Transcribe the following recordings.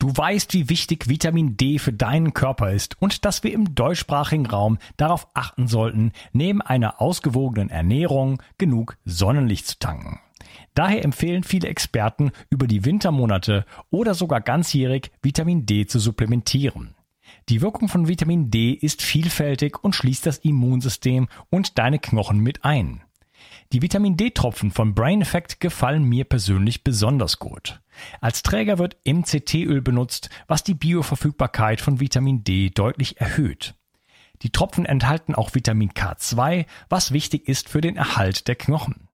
Du weißt, wie wichtig Vitamin D für deinen Körper ist und dass wir im deutschsprachigen Raum darauf achten sollten, neben einer ausgewogenen Ernährung genug Sonnenlicht zu tanken. Daher empfehlen viele Experten, über die Wintermonate oder sogar ganzjährig Vitamin D zu supplementieren. Die Wirkung von Vitamin D ist vielfältig und schließt das Immunsystem und deine Knochen mit ein. Die Vitamin D-Tropfen von Brain Effect gefallen mir persönlich besonders gut. Als Träger wird MCT-Öl benutzt, was die Bioverfügbarkeit von Vitamin D deutlich erhöht. Die Tropfen enthalten auch Vitamin K2, was wichtig ist für den Erhalt der Knochen.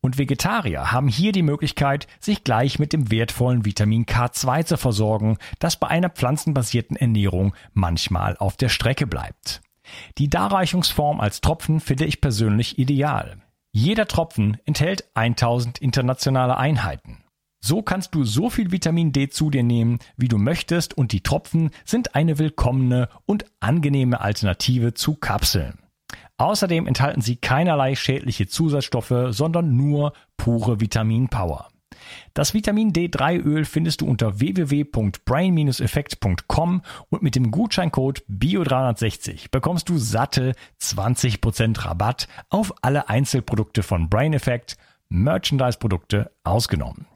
Und Vegetarier haben hier die Möglichkeit, sich gleich mit dem wertvollen Vitamin K2 zu versorgen, das bei einer pflanzenbasierten Ernährung manchmal auf der Strecke bleibt. Die Darreichungsform als Tropfen finde ich persönlich ideal. Jeder Tropfen enthält 1000 internationale Einheiten. So kannst du so viel Vitamin D zu dir nehmen, wie du möchtest und die Tropfen sind eine willkommene und angenehme Alternative zu Kapseln. Außerdem enthalten sie keinerlei schädliche Zusatzstoffe, sondern nur pure Vitaminpower. Das Vitamin D3-Öl findest du unter www.brain-effekt.com und mit dem Gutscheincode BIO360 bekommst du satte 20% Rabatt auf alle Einzelprodukte von Brain Effect, Merchandise-Produkte ausgenommen.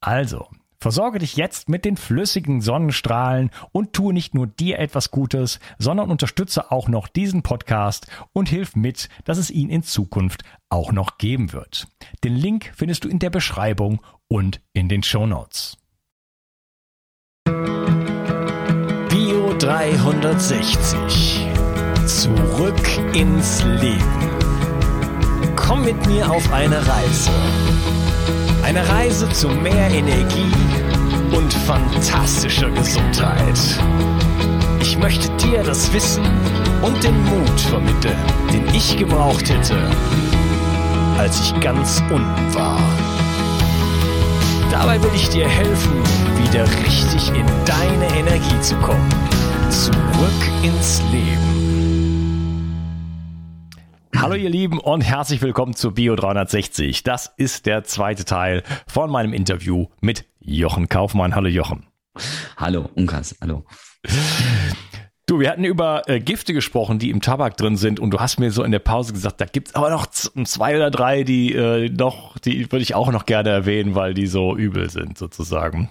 Also, Versorge dich jetzt mit den flüssigen Sonnenstrahlen und tue nicht nur dir etwas Gutes, sondern unterstütze auch noch diesen Podcast und hilf mit, dass es ihn in Zukunft auch noch geben wird. Den Link findest du in der Beschreibung und in den Show Notes. Bio 360. Zurück ins Leben. Komm mit mir auf eine Reise eine Reise zu mehr Energie und fantastischer Gesundheit. Ich möchte dir das Wissen und den Mut vermitteln, den ich gebraucht hätte, als ich ganz unten war. Dabei will ich dir helfen, wieder richtig in deine Energie zu kommen. Zurück ins Leben. Hallo ihr Lieben und herzlich willkommen zu Bio 360. Das ist der zweite Teil von meinem Interview mit Jochen Kaufmann. Hallo Jochen. Hallo Unkas, hallo. Du, wir hatten über äh, Gifte gesprochen, die im Tabak drin sind, und du hast mir so in der Pause gesagt, da gibt's aber noch zwei oder drei, die äh, noch, die würde ich auch noch gerne erwähnen, weil die so übel sind, sozusagen.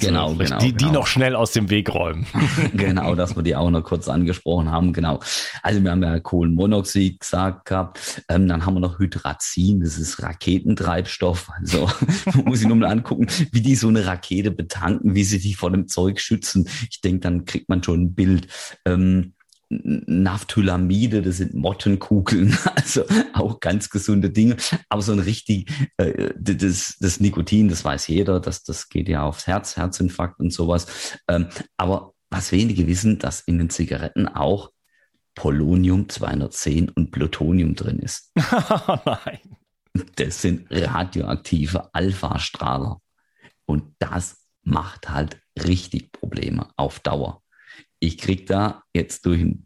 Genau, so, genau, die, genau. die noch schnell aus dem Weg räumen. genau, dass wir die auch noch kurz angesprochen haben, genau. Also wir haben ja Kohlenmonoxid gesagt gehabt, ähm, dann haben wir noch Hydrazin, das ist Raketentreibstoff. Also muss sich nur mal angucken, wie die so eine Rakete betanken, wie sie die vor dem Zeug schützen. Ich denke, dann kriegt man schon ein Bild. Ähm, Naphthylamide, das sind Mottenkugeln, also auch ganz gesunde Dinge. Aber so ein richtig, äh, das, das Nikotin, das weiß jeder, das, das geht ja aufs Herz, Herzinfarkt und sowas. Ähm, aber was wenige wissen, dass in den Zigaretten auch Polonium 210 und Plutonium drin ist. Nein. Das sind radioaktive Alpha-Strahler. Und das macht halt richtig Probleme auf Dauer ich kriege da jetzt durch ein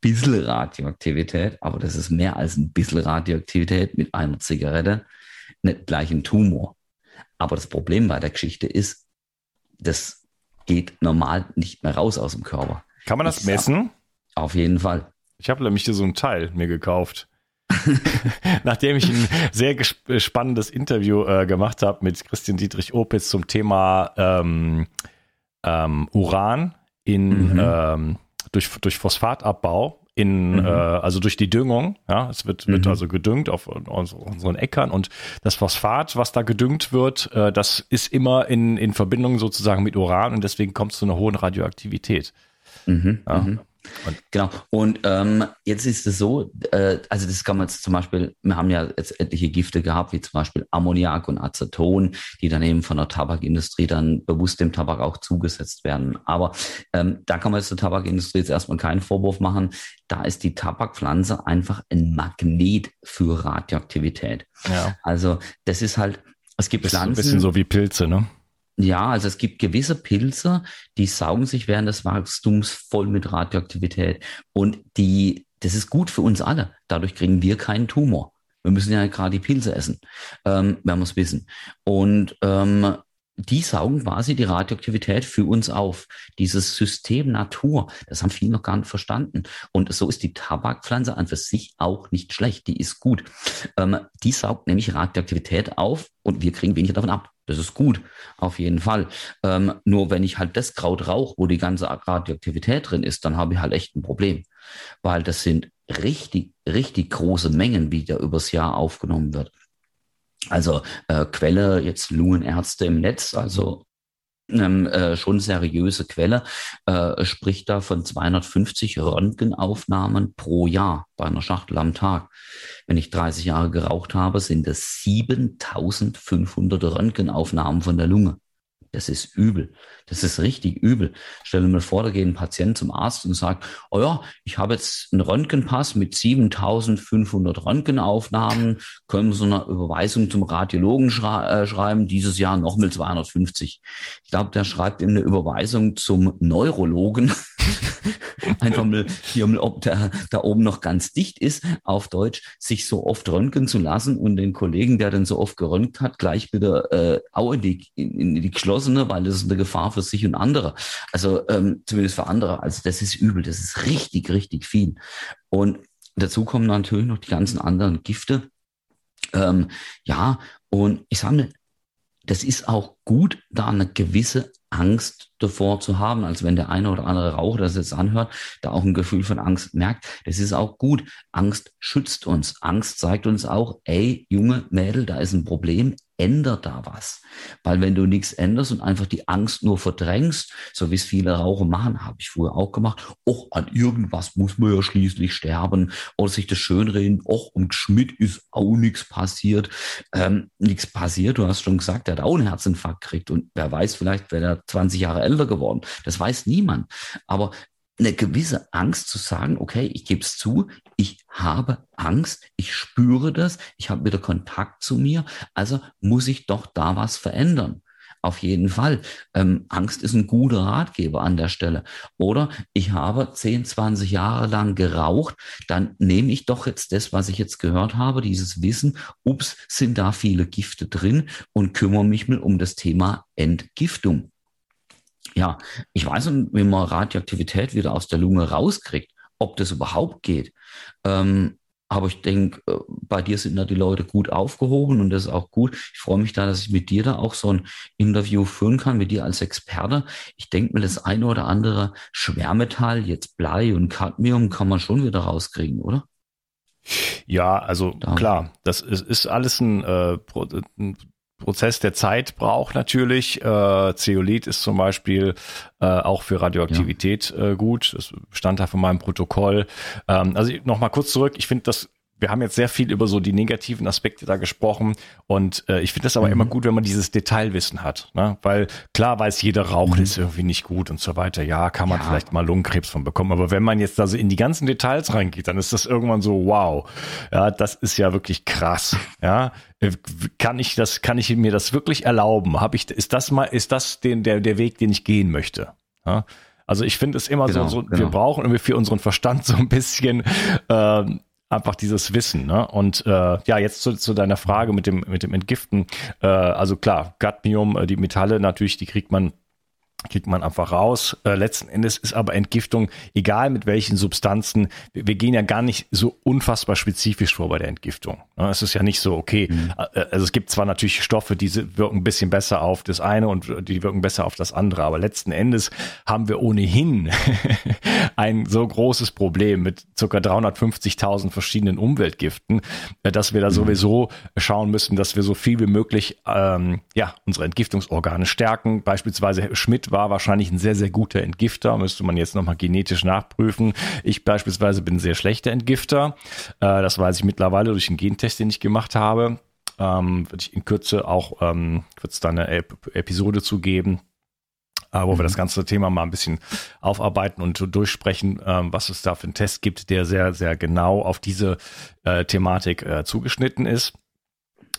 bisschen Radioaktivität, aber das ist mehr als ein bisschen Radioaktivität mit einer Zigarette, nicht gleich ein Tumor. Aber das Problem bei der Geschichte ist, das geht normal nicht mehr raus aus dem Körper. Kann man das ich messen? Sag, auf jeden Fall. Ich habe nämlich so ein Teil mir gekauft. Nachdem ich ein sehr spannendes Interview äh, gemacht habe mit Christian Dietrich Opitz zum Thema ähm, ähm, Uran in, mhm. ähm, durch, durch Phosphatabbau in, mhm. äh, also durch die Düngung, ja, es wird, wird mhm. also gedüngt auf, auf unseren Äckern und das Phosphat, was da gedüngt wird, äh, das ist immer in, in Verbindung sozusagen mit Uran und deswegen kommt es zu einer hohen Radioaktivität. Mhm. Ja. Und genau. Und ähm, jetzt ist es so, äh, also das kann man jetzt zum Beispiel, wir haben ja jetzt etliche Gifte gehabt, wie zum Beispiel Ammoniak und Aceton, die dann eben von der Tabakindustrie dann bewusst dem Tabak auch zugesetzt werden. Aber ähm, da kann man jetzt der Tabakindustrie jetzt erstmal keinen Vorwurf machen. Da ist die Tabakpflanze einfach ein Magnet für Radioaktivität. Ja. Also das ist halt, es gibt das Pflanzen. Ist ein bisschen so wie Pilze, ne? Ja, also es gibt gewisse Pilze, die saugen sich während des Wachstums voll mit Radioaktivität. Und die, das ist gut für uns alle. Dadurch kriegen wir keinen Tumor. Wir müssen ja gerade die Pilze essen, ähm, wenn wir wissen. Und ähm, die saugen quasi die Radioaktivität für uns auf. Dieses System Natur, das haben viele noch gar nicht verstanden. Und so ist die Tabakpflanze an für sich auch nicht schlecht. Die ist gut. Ähm, die saugt nämlich Radioaktivität auf und wir kriegen weniger davon ab. Das ist gut, auf jeden Fall. Ähm, nur wenn ich halt das Kraut rauche, wo die ganze Radioaktivität drin ist, dann habe ich halt echt ein Problem. Weil das sind richtig, richtig große Mengen, wie da übers Jahr aufgenommen wird. Also äh, Quelle jetzt Lungenärzte im Netz, also ähm, äh, schon seriöse Quelle, äh, spricht da von 250 Röntgenaufnahmen pro Jahr bei einer Schachtel am Tag. Wenn ich 30 Jahre geraucht habe, sind es 7500 Röntgenaufnahmen von der Lunge. Das ist übel. Das ist richtig übel. Stell dir mal vor, da geht ein Patient zum Arzt und sagt, oh ja, ich habe jetzt einen Röntgenpass mit 7500 Röntgenaufnahmen, können Sie eine Überweisung zum Radiologen schrei äh, schreiben, dieses Jahr noch mit 250. Ich glaube, der schreibt ihm eine Überweisung zum Neurologen. Einfach mal hier, ob der da oben noch ganz dicht ist, auf Deutsch, sich so oft röntgen zu lassen und den Kollegen, der dann so oft geröntgt hat, gleich wieder äh, in die, in die geschlossene, weil das ist eine Gefahr für sich und andere. Also ähm, zumindest für andere. Also das ist übel, das ist richtig, richtig viel. Und dazu kommen natürlich noch die ganzen anderen Gifte. Ähm, ja, und ich sage mal, das ist auch gut, da eine gewisse Angst davor zu haben, als wenn der eine oder andere Raucher das jetzt anhört, da auch ein Gefühl von Angst merkt. Das ist auch gut. Angst schützt uns. Angst zeigt uns auch, ey, junge Mädel, da ist ein Problem, änder da was. Weil wenn du nichts änderst und einfach die Angst nur verdrängst, so wie es viele Raucher machen, habe ich früher auch gemacht, och, an irgendwas muss man ja schließlich sterben oder sich das schönreden, och, und Schmidt ist auch nichts passiert. Ähm, nichts passiert, du hast schon gesagt, er hat auch einen Herzinfarkt gekriegt und wer weiß, vielleicht wäre er 20 Jahre älter geworden. Das weiß niemand. Aber eine gewisse Angst zu sagen, okay, ich gebe es zu, ich habe Angst, ich spüre das, ich habe wieder Kontakt zu mir, also muss ich doch da was verändern. Auf jeden Fall. Ähm, Angst ist ein guter Ratgeber an der Stelle. Oder ich habe 10, 20 Jahre lang geraucht, dann nehme ich doch jetzt das, was ich jetzt gehört habe, dieses Wissen, ups, sind da viele Gifte drin und kümmere mich mal um das Thema Entgiftung ja, ich weiß nicht, wie man Radioaktivität wieder aus der Lunge rauskriegt, ob das überhaupt geht. Ähm, aber ich denke, äh, bei dir sind da die Leute gut aufgehoben und das ist auch gut. Ich freue mich da, dass ich mit dir da auch so ein Interview führen kann, mit dir als Experte. Ich denke mir, das eine oder andere Schwermetall, jetzt Blei und Cadmium, kann man schon wieder rauskriegen, oder? Ja, also da. klar, das ist, ist alles ein, äh, ein Prozess der Zeit braucht natürlich. Äh, Zeolit ist zum Beispiel äh, auch für Radioaktivität ja. äh, gut. Das stand da von meinem Protokoll. Ähm, also nochmal kurz zurück. Ich finde das wir haben jetzt sehr viel über so die negativen Aspekte da gesprochen und äh, ich finde das aber mhm. immer gut, wenn man dieses Detailwissen hat, ne? weil klar weiß jeder Rauchen mhm. ist irgendwie nicht gut und so weiter. Ja, kann man ja. vielleicht mal Lungenkrebs von bekommen, aber wenn man jetzt da so in die ganzen Details reingeht, dann ist das irgendwann so wow, ja, das ist ja wirklich krass, ja. Äh, kann ich das, kann ich mir das wirklich erlauben? Habe ich, ist das mal, ist das den, der, der Weg, den ich gehen möchte? Ja? Also ich finde es immer genau, so, so genau. wir brauchen irgendwie für unseren Verstand so ein bisschen ähm, einfach dieses Wissen. Ne? Und äh, ja, jetzt zu, zu deiner Frage mit dem mit dem Entgiften. Äh, also klar, Cadmium, äh, die Metalle natürlich, die kriegt man kriegt man einfach raus. Äh, letzten Endes ist aber Entgiftung, egal mit welchen Substanzen, wir, wir, gehen ja gar nicht so unfassbar spezifisch vor bei der Entgiftung. Es ist ja nicht so, okay, mhm. Äh, also es gibt zwar natürlich Stoffe, die wirken ein bisschen besser auf das eine und die wirken besser auf das andere, aber letzten Endes haben wir ohnehin ein so großes Problem mit circa 350.000 verschiedenen Umweltgiften, äh, dass wir da mhm. sowieso schauen müssen, dass wir so viel wie möglich ähm, ja unsere Entgiftungsorgane stärken. Beispielsweise Schmidt war wahrscheinlich ein sehr, sehr guter Entgifter. Müsste man jetzt nochmal genetisch nachprüfen. Ich beispielsweise bin ein sehr schlechter Entgifter. Äh, das weiß ich mittlerweile durch den Gentest, den ich gemacht habe. Ähm, würde ich in Kürze auch ähm, kurz da eine Ep Episode zu geben, äh, wo wir mhm. das ganze Thema mal ein bisschen aufarbeiten und durchsprechen, ähm, was es da für einen Test gibt, der sehr, sehr genau auf diese äh, Thematik äh, zugeschnitten ist.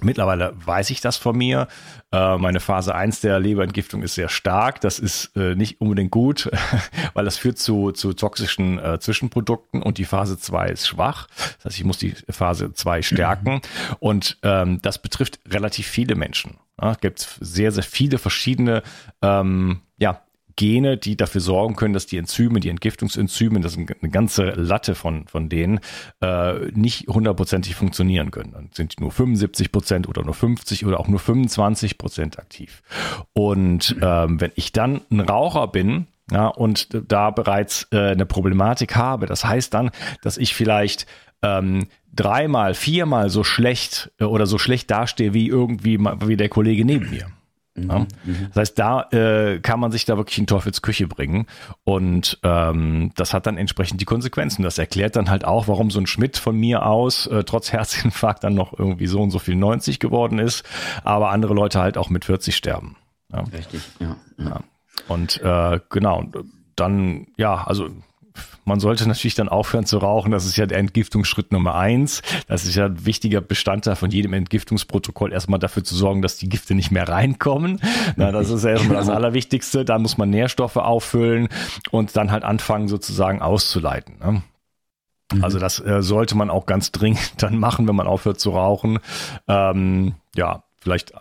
Mittlerweile weiß ich das von mir. Äh, meine Phase 1 der Leberentgiftung ist sehr stark. Das ist äh, nicht unbedingt gut, weil das führt zu, zu toxischen äh, Zwischenprodukten und die Phase 2 ist schwach. Das heißt, ich muss die Phase 2 stärken. Mhm. Und ähm, das betrifft relativ viele Menschen. Es gibt sehr, sehr viele verschiedene ähm, ja, Gene, die dafür sorgen können, dass die Enzyme, die Entgiftungsenzyme, das ist eine ganze Latte von, von denen, äh, nicht hundertprozentig funktionieren können. Dann sind nur 75 Prozent oder nur 50 oder auch nur 25 Prozent aktiv. Und ähm, wenn ich dann ein Raucher bin, ja, und da bereits äh, eine Problematik habe, das heißt dann, dass ich vielleicht ähm, dreimal, viermal so schlecht äh, oder so schlecht dastehe wie irgendwie wie der Kollege neben mir. Mhm, ja? Mhm. Das heißt, da äh, kann man sich da wirklich in Teufelsküche bringen. Und ähm, das hat dann entsprechend die Konsequenzen. Das erklärt dann halt auch, warum so ein Schmidt von mir aus äh, trotz Herzinfarkt dann noch irgendwie so und so viel 90 geworden ist, aber andere Leute halt auch mit 40 sterben. Ja? Richtig, ja. ja. Und äh, genau, dann, ja, also man sollte natürlich dann aufhören zu rauchen. Das ist ja der Entgiftungsschritt Nummer eins. Das ist ja ein wichtiger Bestandteil von jedem Entgiftungsprotokoll, erstmal dafür zu sorgen, dass die Gifte nicht mehr reinkommen. Na, das ist erstmal das Allerwichtigste. Da muss man Nährstoffe auffüllen und dann halt anfangen, sozusagen auszuleiten. Ne? Mhm. Also das äh, sollte man auch ganz dringend dann machen, wenn man aufhört zu rauchen. Ähm, ja, vielleicht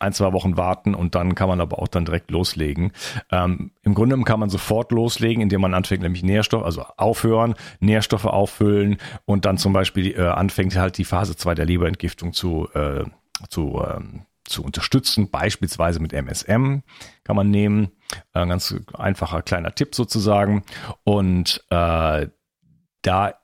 ein, zwei Wochen warten und dann kann man aber auch dann direkt loslegen. Ähm, Im Grunde kann man sofort loslegen, indem man anfängt, nämlich Nährstoffe, also aufhören, Nährstoffe auffüllen und dann zum Beispiel äh, anfängt halt die Phase 2 der Leberentgiftung zu, äh, zu, ähm, zu unterstützen, beispielsweise mit MSM kann man nehmen. Ein ganz einfacher kleiner Tipp sozusagen. Und äh, da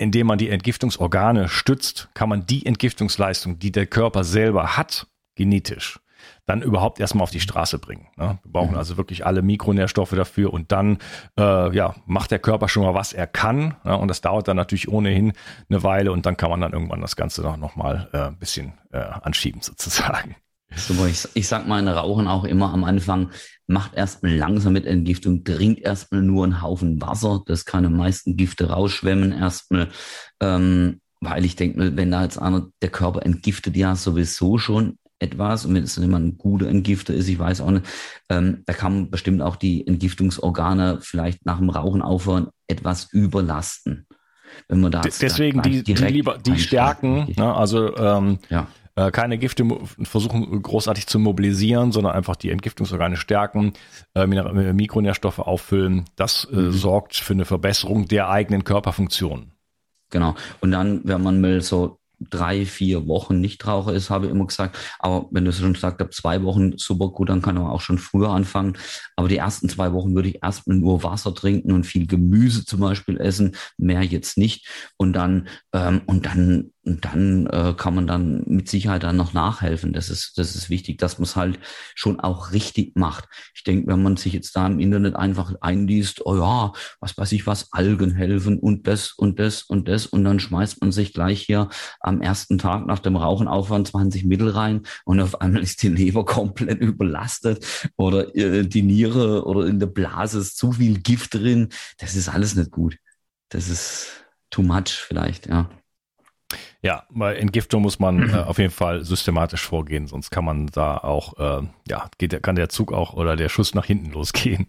indem man die Entgiftungsorgane stützt, kann man die Entgiftungsleistung, die der Körper selber hat, genetisch, dann überhaupt erstmal auf die Straße bringen. Ne? Wir brauchen mhm. also wirklich alle Mikronährstoffe dafür und dann äh, ja, macht der Körper schon mal, was er kann. Ja? Und das dauert dann natürlich ohnehin eine Weile und dann kann man dann irgendwann das Ganze noch, noch mal äh, ein bisschen äh, anschieben sozusagen. Super, ich, ich sag mal, Rauchen auch immer am Anfang, macht erstmal langsam mit Entgiftung, trinkt erstmal nur einen Haufen Wasser, das kann am meisten Gifte rausschwemmen erstmal. Ähm, weil ich denke, wenn da jetzt einer, der Körper entgiftet ja sowieso schon etwas und wenn es jemand ein guter Entgifter ist, ich weiß auch nicht, ähm, da kann man bestimmt auch die Entgiftungsorgane vielleicht nach dem Rauchen aufhören, etwas überlasten. Wenn man da deswegen die, die lieber die stärken, ne, also ähm, ja. äh, keine Gifte versuchen großartig zu mobilisieren, sondern einfach die Entgiftungsorgane stärken, äh, Mikronährstoffe auffüllen. Das äh, mhm. sorgt für eine Verbesserung der eigenen Körperfunktion. Genau. Und dann, wenn man mal so drei, vier Wochen Nichtraucher ist, habe ich immer gesagt. Aber wenn du es schon gesagt hast, zwei Wochen super gut, dann kann man auch schon früher anfangen. Aber die ersten zwei Wochen würde ich erstmal nur Wasser trinken und viel Gemüse zum Beispiel essen, mehr jetzt nicht. Und dann, ähm, und dann und dann äh, kann man dann mit Sicherheit dann noch nachhelfen. Das ist, das ist wichtig, dass man es halt schon auch richtig macht. Ich denke, wenn man sich jetzt da im Internet einfach einliest, oh ja, was weiß ich was, Algen helfen und das und das und das und dann schmeißt man sich gleich hier am ersten Tag nach dem Rauchen Aufwand 20 Mittel rein und auf einmal ist die Leber komplett überlastet oder äh, die Niere oder in der Blase ist zu viel Gift drin. Das ist alles nicht gut. Das ist too much vielleicht, ja. Ja, bei Entgiftung muss man äh, auf jeden Fall systematisch vorgehen, sonst kann man da auch, äh, ja, geht, kann der Zug auch oder der Schuss nach hinten losgehen.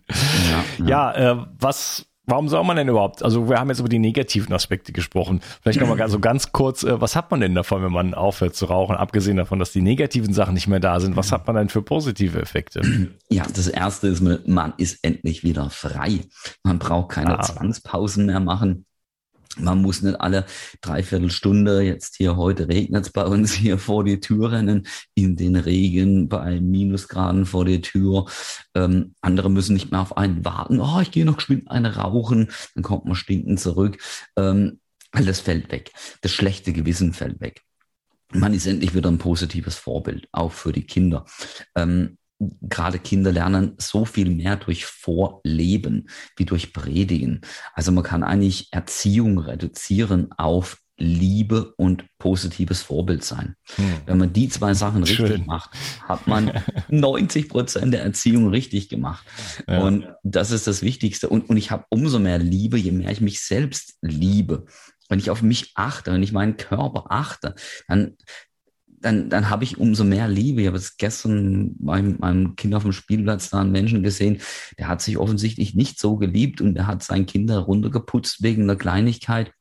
Ja, ja. ja äh, was, warum soll man denn überhaupt? Also wir haben jetzt über die negativen Aspekte gesprochen. Vielleicht nochmal so ganz kurz, äh, was hat man denn davon, wenn man aufhört zu rauchen? Abgesehen davon, dass die negativen Sachen nicht mehr da sind, was hat man denn für positive Effekte? Ja, das erste ist, man ist endlich wieder frei. Man braucht keine ah. Zwangspausen mehr machen. Man muss nicht alle dreiviertel Stunde, jetzt hier heute regnet es bei uns hier vor die Tür rennen, in den Regen bei Minusgraden vor die Tür. Ähm, andere müssen nicht mehr auf einen warten. Oh, ich gehe noch geschwind eine rauchen, dann kommt man stinkend zurück. Ähm, alles fällt weg. Das schlechte Gewissen fällt weg. Man ist endlich wieder ein positives Vorbild, auch für die Kinder. Ähm, gerade Kinder lernen so viel mehr durch Vorleben wie durch Predigen. Also man kann eigentlich Erziehung reduzieren auf Liebe und positives Vorbild sein. Hm. Wenn man die zwei Sachen Schön. richtig macht, hat man 90 Prozent der Erziehung richtig gemacht. Ja. Und das ist das Wichtigste. Und, und ich habe umso mehr Liebe, je mehr ich mich selbst liebe. Wenn ich auf mich achte, wenn ich meinen Körper achte, dann dann, dann habe ich umso mehr Liebe. Ich habe jetzt gestern meinem, meinem Kind auf dem Spielplatz da einen Menschen gesehen, der hat sich offensichtlich nicht so geliebt und der hat sein Kinder runtergeputzt wegen einer Kleinigkeit.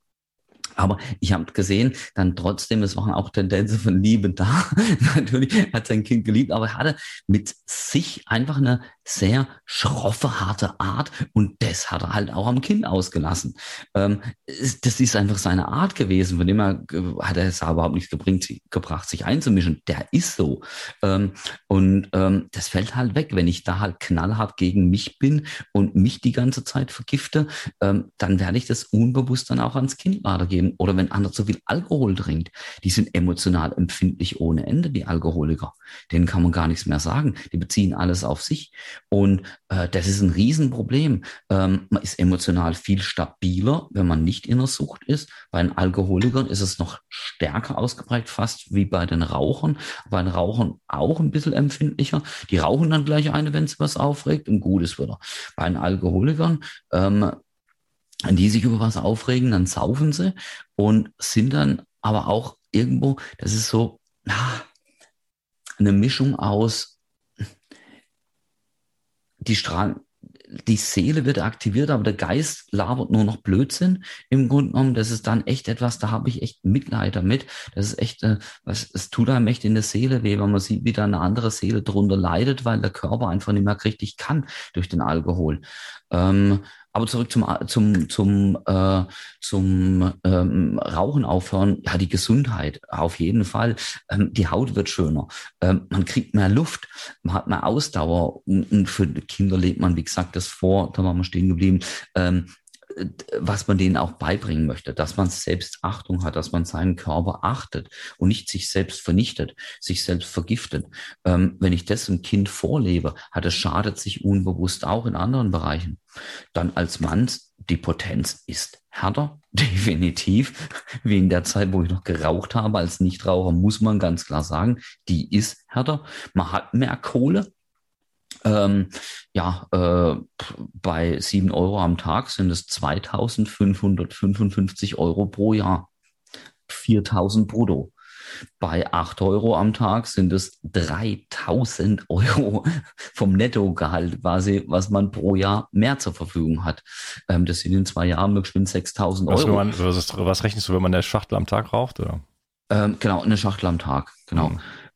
Aber ich habe gesehen, dann trotzdem, es waren auch Tendenzen von Liebe da. Natürlich hat sein Kind geliebt, aber er hatte mit sich einfach eine sehr schroffe, harte Art und das hat er halt auch am Kind ausgelassen. Ähm, das ist einfach seine Art gewesen, von dem er hat er es überhaupt nicht gebringt, gebracht, sich einzumischen. Der ist so. Ähm, und ähm, das fällt halt weg, wenn ich da halt knallhart gegen mich bin und mich die ganze Zeit vergifte, ähm, dann werde ich das unbewusst dann auch ans Kind weitergeben. Oder wenn einer zu viel Alkohol trinkt, die sind emotional empfindlich ohne Ende, die Alkoholiker. Denen kann man gar nichts mehr sagen. Die beziehen alles auf sich. Und äh, das ist ein Riesenproblem. Ähm, man ist emotional viel stabiler, wenn man nicht in der Sucht ist. Bei den Alkoholikern ist es noch stärker ausgeprägt, fast wie bei den Rauchern. Bei den Rauchern auch ein bisschen empfindlicher. Die rauchen dann gleich eine, wenn es was aufregt und gut ist wieder. Bei den Alkoholikern, ähm, die sich über was aufregen, dann saufen sie und sind dann aber auch irgendwo, das ist so, eine Mischung aus die Strahlen, die Seele wird aktiviert, aber der Geist labert nur noch Blödsinn. Im Grunde genommen, das ist dann echt etwas, da habe ich echt Mitleid damit. Das ist echt, äh, was, es tut einem echt in der Seele weh, wenn man sieht, wie da eine andere Seele drunter leidet, weil der Körper einfach nicht mehr richtig kann durch den Alkohol. Ähm, aber zurück zum, zum, zum, äh, zum ähm, Rauchen aufhören. Ja, die Gesundheit auf jeden Fall. Ähm, die Haut wird schöner. Ähm, man kriegt mehr Luft. Man hat mehr Ausdauer. Und, und für Kinder lebt man, wie gesagt, das vor. Da waren wir stehen geblieben. Ähm, was man denen auch beibringen möchte, dass man Selbstachtung hat, dass man seinen Körper achtet und nicht sich selbst vernichtet, sich selbst vergiftet. Ähm, wenn ich das einem Kind vorlebe, hat es schadet sich unbewusst auch in anderen Bereichen. Dann als Mann, die Potenz ist härter, definitiv, wie in der Zeit, wo ich noch geraucht habe als Nichtraucher, muss man ganz klar sagen, die ist härter. Man hat mehr Kohle, ähm, ja, äh, bei sieben Euro am Tag sind es 2555 Euro pro Jahr. 4000 brutto. Bei 8 Euro am Tag sind es 3000 Euro vom Nettogehalt quasi, was man pro Jahr mehr zur Verfügung hat. Ähm, das sind in zwei Jahren bestimmt 6000 Euro. Man, was, was, rechnest du, wenn man eine Schachtel am Tag raucht? Oder? Ähm, genau, eine Schachtel am Tag, genau.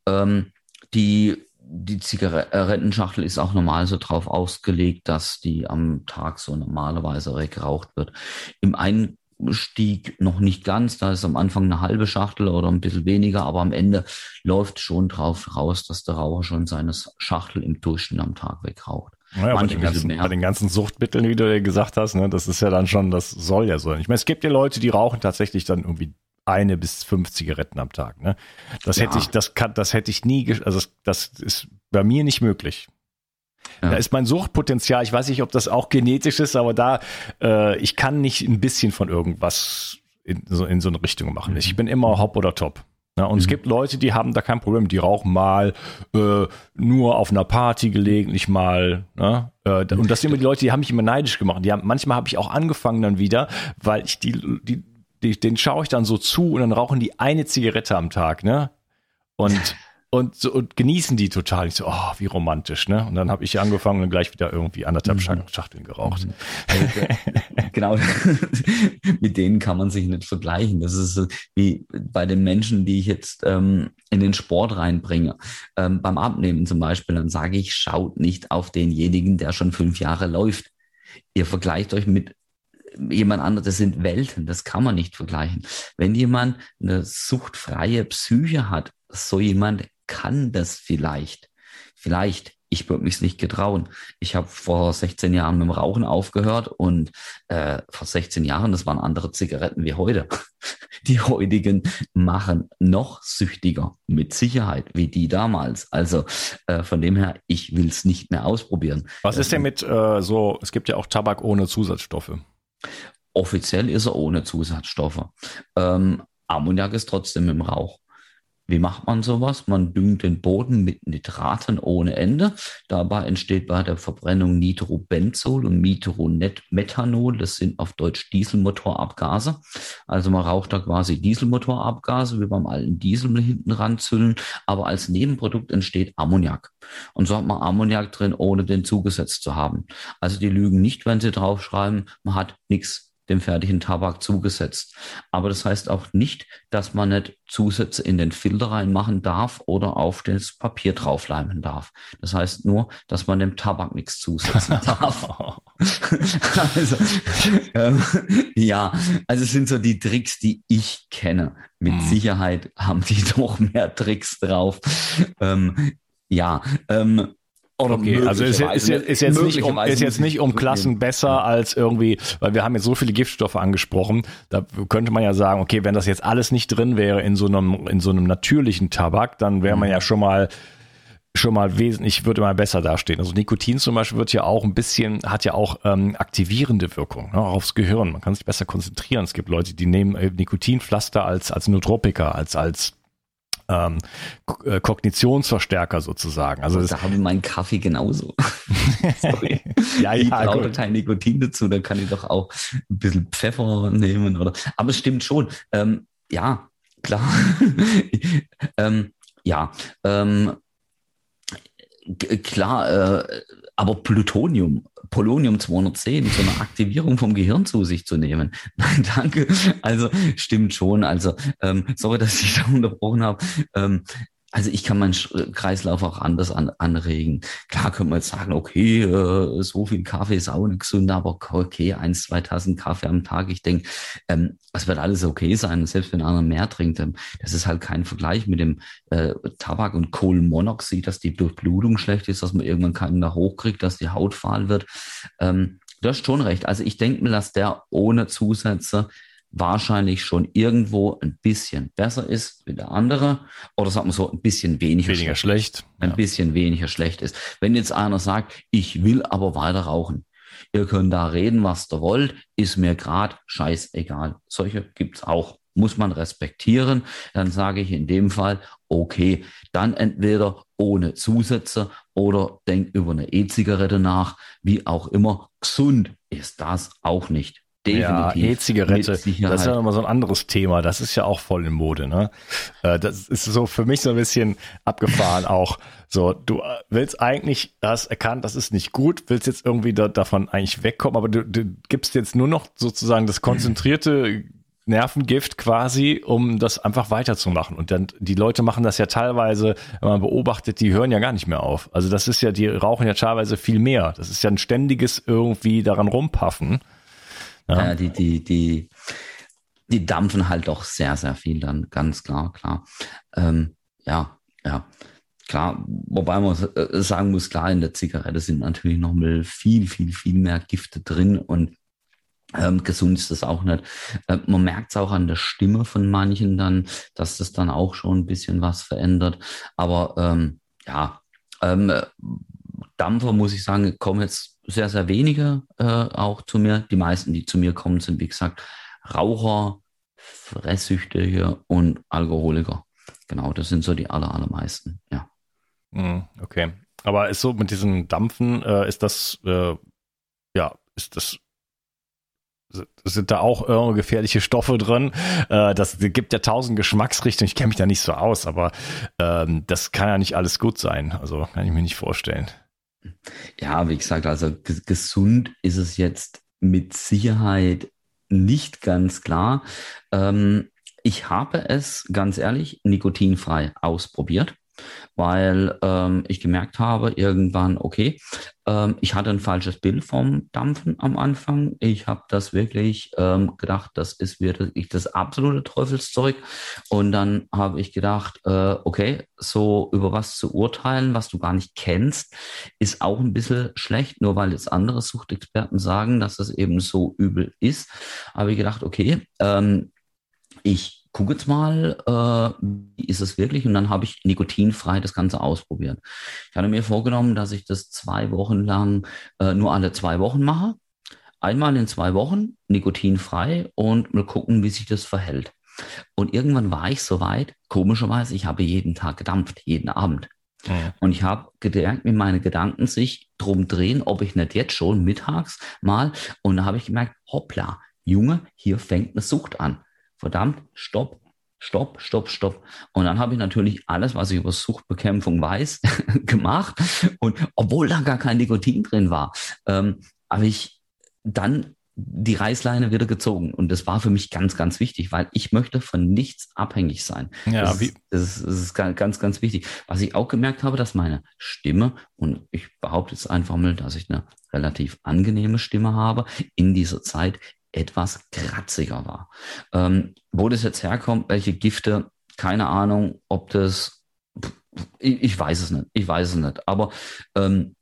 Ähm, die die Zigarettenschachtel ist auch normal so drauf ausgelegt, dass die am Tag so normalerweise weggeraucht wird. Im Einstieg noch nicht ganz, da ist am Anfang eine halbe Schachtel oder ein bisschen weniger, aber am Ende läuft schon drauf raus, dass der Raucher schon seine Schachtel im Durchschnitt am Tag wegraucht. Naja, bei den, ganzen, bei den ganzen Suchtmitteln, wie du gesagt hast, ne, das ist ja dann schon, das soll ja so. Ich meine, es gibt ja Leute, die rauchen tatsächlich dann irgendwie eine bis fünf Zigaretten am Tag. Ne? Das ja. hätte ich, das kann, das hätte ich nie, also das, das ist bei mir nicht möglich. Ja. Da ist mein Suchtpotenzial, ich weiß nicht, ob das auch genetisch ist, aber da, äh, ich kann nicht ein bisschen von irgendwas in so, in so eine Richtung machen. Mhm. Ich bin immer hopp oder top. Ja, und mhm. es gibt Leute, die haben da kein Problem, die rauchen mal äh, nur auf einer Party gelegentlich mal. Ne? Äh, und das sind immer die Leute, die haben mich immer neidisch gemacht. Die haben, manchmal habe ich auch angefangen dann wieder, weil ich die, die die, den schaue ich dann so zu und dann rauchen die eine Zigarette am Tag, ne? Und, und, so, und genießen die total. Ich so, oh, wie romantisch, ne? Und dann habe ich angefangen und gleich wieder irgendwie anderthalb mhm. Schachteln geraucht. Mhm. genau, mit denen kann man sich nicht vergleichen. Das ist so wie bei den Menschen, die ich jetzt ähm, in den Sport reinbringe. Ähm, beim Abnehmen zum Beispiel, dann sage ich, schaut nicht auf denjenigen, der schon fünf Jahre läuft. Ihr vergleicht euch mit jemand anderes, das sind Welten, das kann man nicht vergleichen. Wenn jemand eine suchtfreie Psyche hat, so jemand kann das vielleicht. Vielleicht. Ich würde mich nicht getrauen. Ich habe vor 16 Jahren mit dem Rauchen aufgehört und äh, vor 16 Jahren, das waren andere Zigaretten wie heute. Die heutigen machen noch süchtiger, mit Sicherheit, wie die damals. Also äh, von dem her, ich will es nicht mehr ausprobieren. Was ist denn mit äh, so, es gibt ja auch Tabak ohne Zusatzstoffe. Offiziell ist er ohne Zusatzstoffe. Ähm, Ammoniak ist trotzdem im Rauch. Wie macht man sowas? Man düngt den Boden mit Nitraten ohne Ende. Dabei entsteht bei der Verbrennung Nitrobenzol und Nitromethanol. Das sind auf Deutsch Dieselmotorabgase. Also man raucht da quasi Dieselmotorabgase, wie beim alten Diesel hinten ranzüllen. Aber als Nebenprodukt entsteht Ammoniak. Und so hat man Ammoniak drin, ohne den zugesetzt zu haben. Also die lügen nicht, wenn sie draufschreiben, man hat nichts dem fertigen Tabak zugesetzt. Aber das heißt auch nicht, dass man nicht Zusätze in den Filter reinmachen darf oder auf das Papier draufleimen darf. Das heißt nur, dass man dem Tabak nichts zusetzen darf. also, ähm, ja, also es sind so die Tricks, die ich kenne. Mit mhm. Sicherheit haben die doch mehr Tricks drauf. Ähm, ja, ähm, oder okay, also ist, ist, ist, jetzt nicht um, ist jetzt nicht um Klassen besser als irgendwie, weil wir haben jetzt so viele Giftstoffe angesprochen, da könnte man ja sagen, okay, wenn das jetzt alles nicht drin wäre in so einem, in so einem natürlichen Tabak, dann wäre man ja mhm. schon mal schon mal wesentlich, würde mal besser dastehen. Also Nikotin zum Beispiel wird ja auch ein bisschen, hat ja auch ähm, aktivierende Wirkung ne, aufs Gehirn. Man kann sich besser konzentrieren. Es gibt Leute, die nehmen äh, Nikotinpflaster als, als Nootropica, als, als ähm, äh, Kognitionsverstärker sozusagen. Also da habe ich meinen Kaffee genauso. Sorry. ja, ja, ich brauche kein Nikotin dazu, dann kann ich doch auch ein bisschen Pfeffer nehmen oder. Aber es stimmt schon. Ähm, ja, klar. ähm, ja, ähm, klar, äh, aber Plutonium, Polonium 210, so eine Aktivierung vom Gehirn zu sich zu nehmen. Nein, danke. Also stimmt schon. Also ähm, sorry, dass ich da unterbrochen habe. Ähm, also ich kann meinen Kreislauf auch anders an, anregen. Klar könnte man jetzt sagen, okay, äh, so viel Kaffee ist auch nicht gesund, aber okay, eins, zwei Tassen Kaffee am Tag. Ich denke, ähm, es wird alles okay sein, selbst wenn einer mehr trinkt. Ähm, das ist halt kein Vergleich mit dem äh, Tabak und Kohlenmonoxid, dass die Durchblutung schlecht ist, dass man irgendwann keinen da hochkriegt, dass die Haut fahl wird. Ähm, du hast schon recht. Also ich denke mir, dass der ohne Zusätze wahrscheinlich schon irgendwo ein bisschen besser ist wie der andere oder sagen wir so ein bisschen weniger, weniger schlecht, schlecht. ein ja. bisschen weniger schlecht ist. Wenn jetzt einer sagt, ich will aber weiter rauchen, ihr könnt da reden, was ihr wollt, ist mir grad scheißegal. Solche gibt's auch, muss man respektieren. Dann sage ich in dem Fall, okay, dann entweder ohne Zusätze oder denk über eine E-Zigarette nach, wie auch immer. Gesund ist das auch nicht. Definitiv. Ja, E-Zigarette, das ist ja nochmal so ein anderes Thema. Das ist ja auch voll in Mode, ne? Äh, das ist so für mich so ein bisschen abgefahren auch. So, du äh, willst eigentlich, hast erkannt, das ist nicht gut, willst jetzt irgendwie da, davon eigentlich wegkommen, aber du, du gibst jetzt nur noch sozusagen das konzentrierte Nervengift quasi, um das einfach weiterzumachen. Und dann, die Leute machen das ja teilweise, wenn man beobachtet, die hören ja gar nicht mehr auf. Also das ist ja, die rauchen ja teilweise viel mehr. Das ist ja ein ständiges irgendwie daran rumpaffen. Ja. Äh, die, die, die, die dampfen halt doch sehr, sehr viel dann, ganz klar, klar. Ähm, ja, ja, klar. Wobei man äh, sagen muss, klar, in der Zigarette sind natürlich noch mal viel, viel, viel mehr Gifte drin und ähm, gesund ist das auch nicht. Äh, man merkt es auch an der Stimme von manchen dann, dass das dann auch schon ein bisschen was verändert. Aber ähm, ja, ähm, Dampfer, muss ich sagen, kommen jetzt sehr, sehr wenige äh, auch zu mir. Die meisten, die zu mir kommen, sind, wie gesagt, Raucher, Fresssüchtige und Alkoholiker. Genau, das sind so die aller, allermeisten, ja. Mhm, okay. Aber ist so mit diesen Dampfen, äh, ist das, äh, ja, ist das sind da auch äh, gefährliche Stoffe drin. Äh, das gibt ja tausend Geschmacksrichtungen. Ich kenne mich da nicht so aus, aber ähm, das kann ja nicht alles gut sein. Also kann ich mir nicht vorstellen. Ja, wie gesagt, also gesund ist es jetzt mit Sicherheit nicht ganz klar. Ähm, ich habe es ganz ehrlich nikotinfrei ausprobiert weil ähm, ich gemerkt habe irgendwann, okay, ähm, ich hatte ein falsches Bild vom Dampfen am Anfang. Ich habe das wirklich ähm, gedacht, das ist wirklich das absolute Teufelszeug. Und dann habe ich gedacht, äh, okay, so über was zu urteilen, was du gar nicht kennst, ist auch ein bisschen schlecht, nur weil jetzt andere Suchtexperten sagen, dass das eben so übel ist. Habe ich gedacht, okay, ähm, ich guck jetzt mal, äh, wie ist es wirklich? Und dann habe ich nikotinfrei das Ganze ausprobiert. Ich hatte mir vorgenommen, dass ich das zwei Wochen lang äh, nur alle zwei Wochen mache. Einmal in zwei Wochen nikotinfrei und mal gucken, wie sich das verhält. Und irgendwann war ich so weit, komischerweise, ich habe jeden Tag gedampft, jeden Abend. Ja. Und ich habe gemerkt, wie meine Gedanken sich drum drehen, ob ich nicht jetzt schon mittags mal. Und da habe ich gemerkt, hoppla, Junge, hier fängt eine Sucht an. Verdammt, stopp, stopp, stopp, stopp. Und dann habe ich natürlich alles, was ich über Suchtbekämpfung weiß, gemacht. Und obwohl da gar kein Nikotin drin war, ähm, habe ich dann die Reißleine wieder gezogen. Und das war für mich ganz, ganz wichtig, weil ich möchte von nichts abhängig sein. Ja, das, wie? Ist, das, ist, das ist ganz, ganz wichtig. Was ich auch gemerkt habe, dass meine Stimme, und ich behaupte jetzt einfach mal, dass ich eine relativ angenehme Stimme habe, in dieser Zeit etwas kratziger war. Ähm, wo das jetzt herkommt, welche Gifte, keine Ahnung, ob das, ich, ich weiß es nicht, ich weiß es nicht, aber ähm,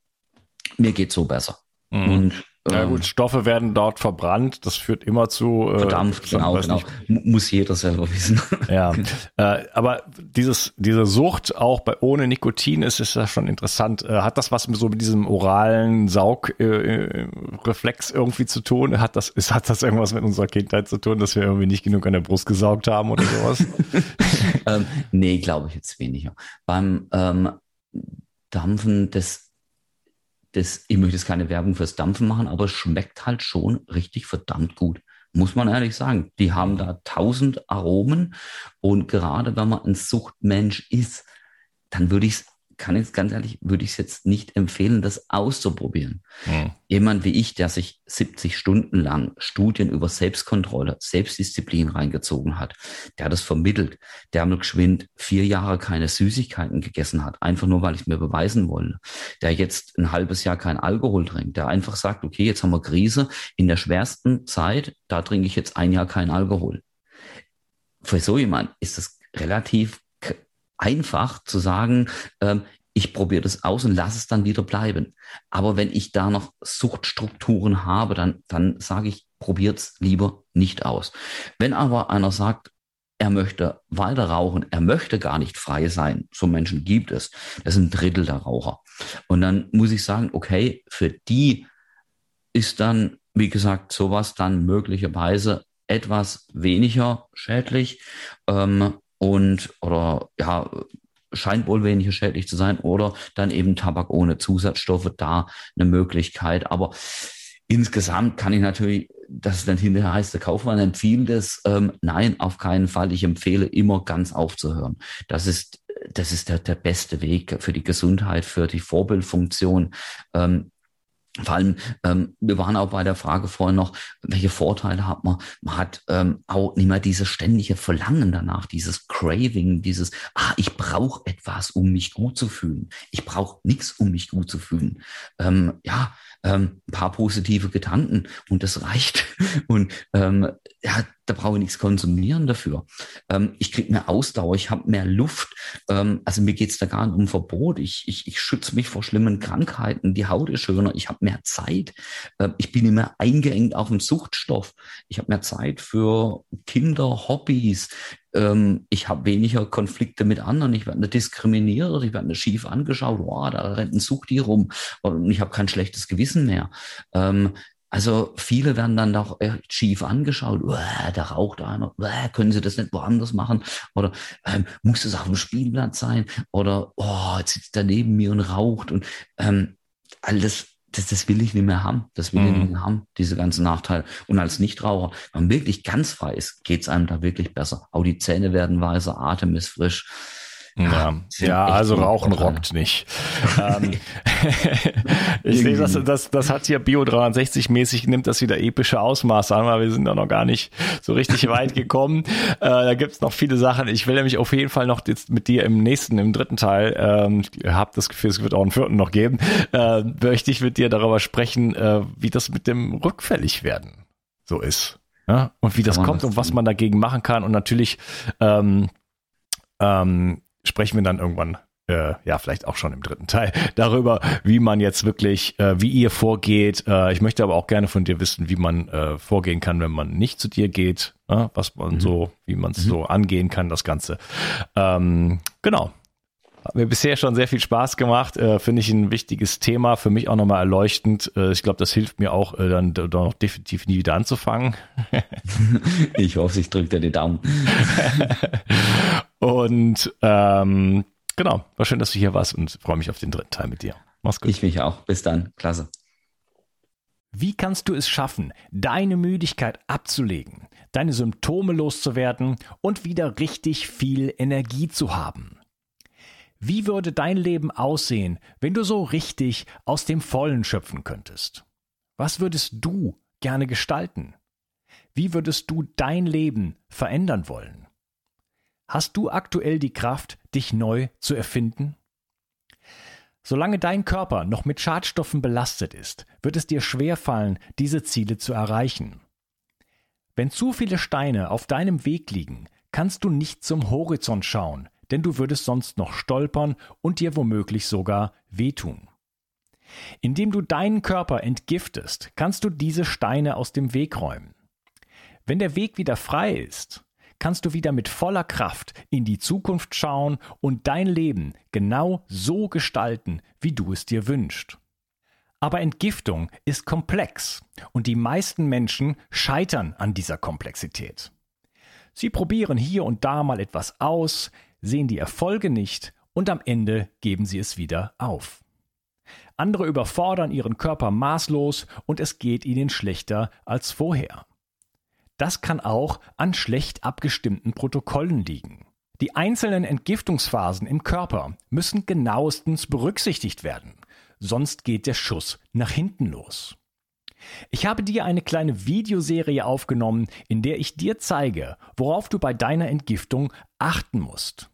mir geht so besser. Mhm. Und ja gut, ähm, Stoffe werden dort verbrannt, das führt immer zu äh, verdampft, genau, genau. muss jeder selber wissen. Ja, äh, aber dieses diese Sucht auch bei ohne Nikotin ist ist ja schon interessant. Äh, hat das was mit so mit diesem oralen Saugreflex äh, irgendwie zu tun? Hat das ist hat das irgendwas mit unserer Kindheit zu tun, dass wir irgendwie nicht genug an der Brust gesaugt haben oder sowas? ähm, nee, glaube ich jetzt weniger. Beim ähm, Dampfen des das, ich möchte jetzt keine Werbung fürs Dampfen machen, aber es schmeckt halt schon richtig verdammt gut. Muss man ehrlich sagen. Die haben da tausend Aromen und gerade wenn man ein Suchtmensch ist, dann würde ich es kann jetzt ganz ehrlich, würde ich es jetzt nicht empfehlen, das auszuprobieren. Mhm. Jemand wie ich, der sich 70 Stunden lang Studien über Selbstkontrolle, Selbstdisziplin reingezogen hat, der hat das vermittelt, der nur geschwind vier Jahre keine Süßigkeiten gegessen hat, einfach nur, weil ich mir beweisen wollte, der jetzt ein halbes Jahr kein Alkohol trinkt, der einfach sagt, okay, jetzt haben wir Krise, in der schwersten Zeit, da trinke ich jetzt ein Jahr kein Alkohol. Für so jemand ist das relativ einfach zu sagen, ähm, ich probiere das aus und lasse es dann wieder bleiben. Aber wenn ich da noch Suchtstrukturen habe, dann, dann sage ich, probiert es lieber nicht aus. Wenn aber einer sagt, er möchte weiter rauchen, er möchte gar nicht frei sein, so Menschen gibt es, das ist ein Drittel der Raucher. Und dann muss ich sagen, okay, für die ist dann, wie gesagt, sowas dann möglicherweise etwas weniger schädlich. Ähm, und oder ja, scheint wohl weniger schädlich zu sein oder dann eben Tabak ohne Zusatzstoffe da eine Möglichkeit. Aber insgesamt kann ich natürlich, dass es dann hinterher heißt, der Kaufmann empfiehlt es. Ähm, nein, auf keinen Fall. Ich empfehle immer ganz aufzuhören. Das ist das ist der, der beste Weg für die Gesundheit, für die Vorbildfunktion. Ähm, vor allem, ähm, wir waren auch bei der Frage vorhin noch, welche Vorteile hat man? Man hat ähm, auch nicht mehr dieses ständige Verlangen danach, dieses Craving, dieses, ah, ich brauche etwas, um mich gut zu fühlen. Ich brauche nichts, um mich gut zu fühlen. Ähm, ja, ähm, ein paar positive Gedanken und das reicht. Und ähm, ja, da brauche ich nichts konsumieren dafür. Ähm, ich kriege mehr Ausdauer, ich habe mehr Luft. Ähm, also mir geht's da gar nicht um Verbot. Ich, ich, ich schütze mich vor schlimmen Krankheiten. Die Haut ist schöner, ich habe mehr Zeit. Ähm, ich bin nicht mehr eingeengt auf den Suchtstoff. Ich habe mehr Zeit für Kinder, Hobbys. Ähm, ich habe weniger Konflikte mit anderen. Ich werde nicht diskriminiert, ich werde nicht schief angeschaut. Wow, da rennt ein Sucht hier rum und ich habe kein schlechtes Gewissen mehr. Also viele werden dann doch schief angeschaut. Da raucht einer. Können Sie das nicht woanders machen? Oder ähm, muss das auf dem Spielplatz sein? Oder oh, jetzt sitzt er neben mir und raucht. Und ähm, all das, das, das will ich nicht mehr haben. Das will mhm. ich nicht mehr haben, diese ganzen Nachteile. Und als Nichtraucher, wenn man wirklich ganz frei ist, geht's einem da wirklich besser. Auch die Zähne werden weiser, Atem ist frisch. Ja, ja also Rauchen rockt nicht. ähm, ich sehe, das, das, das hat hier Bio 360 mäßig, nimmt das wieder epische Ausmaße an, weil wir sind da noch gar nicht so richtig weit gekommen. Äh, da gibt's noch viele Sachen. Ich will nämlich auf jeden Fall noch jetzt mit dir im nächsten, im dritten Teil, ähm, ich habe das Gefühl, es wird auch einen vierten noch geben, äh, möchte ich mit dir darüber sprechen, äh, wie das mit dem Rückfälligwerden so ist. Ja? Und wie das kommt und was man dagegen machen kann. Und natürlich ähm, ähm, sprechen wir dann irgendwann äh, ja, vielleicht auch schon im dritten Teil, darüber, wie man jetzt wirklich, äh, wie ihr vorgeht. Äh, ich möchte aber auch gerne von dir wissen, wie man äh, vorgehen kann, wenn man nicht zu dir geht, was man mhm. so, wie man es mhm. so angehen kann, das Ganze. Ähm, genau. Hat mir bisher schon sehr viel Spaß gemacht. Äh, Finde ich ein wichtiges Thema. Für mich auch nochmal erleuchtend. Äh, ich glaube, das hilft mir auch, äh, dann doch noch definitiv nie wieder anzufangen. ich hoffe, ich drücke dir die Daumen. und ähm, genau, war schön, dass du hier warst und freue mich auf den dritten Teil mit dir. Mach's gut. Ich mich auch. Bis dann. Klasse. Wie kannst du es schaffen, deine Müdigkeit abzulegen, deine Symptome loszuwerden und wieder richtig viel Energie zu haben? Wie würde dein Leben aussehen, wenn du so richtig aus dem Vollen schöpfen könntest? Was würdest du gerne gestalten? Wie würdest du dein Leben verändern wollen? Hast du aktuell die Kraft, dich neu zu erfinden? Solange dein Körper noch mit Schadstoffen belastet ist, wird es dir schwerfallen, diese Ziele zu erreichen. Wenn zu viele Steine auf deinem Weg liegen, kannst du nicht zum Horizont schauen, denn du würdest sonst noch stolpern und dir womöglich sogar wehtun. Indem du deinen Körper entgiftest, kannst du diese Steine aus dem Weg räumen. Wenn der Weg wieder frei ist, kannst du wieder mit voller Kraft in die Zukunft schauen und dein Leben genau so gestalten, wie du es dir wünschst. Aber Entgiftung ist komplex und die meisten Menschen scheitern an dieser Komplexität. Sie probieren hier und da mal etwas aus, sehen die Erfolge nicht und am Ende geben sie es wieder auf. Andere überfordern ihren Körper maßlos und es geht ihnen schlechter als vorher. Das kann auch an schlecht abgestimmten Protokollen liegen. Die einzelnen Entgiftungsphasen im Körper müssen genauestens berücksichtigt werden, sonst geht der Schuss nach hinten los. Ich habe dir eine kleine Videoserie aufgenommen, in der ich dir zeige, worauf du bei deiner Entgiftung achten musst.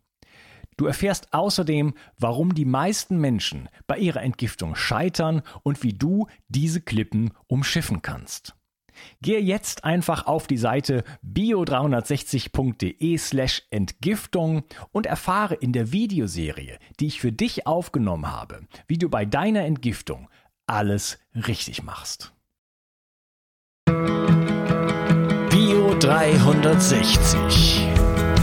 Du erfährst außerdem, warum die meisten Menschen bei ihrer Entgiftung scheitern und wie du diese Klippen umschiffen kannst. Gehe jetzt einfach auf die Seite bio360.de slash Entgiftung und erfahre in der Videoserie, die ich für dich aufgenommen habe, wie du bei deiner Entgiftung alles richtig machst. Bio 360.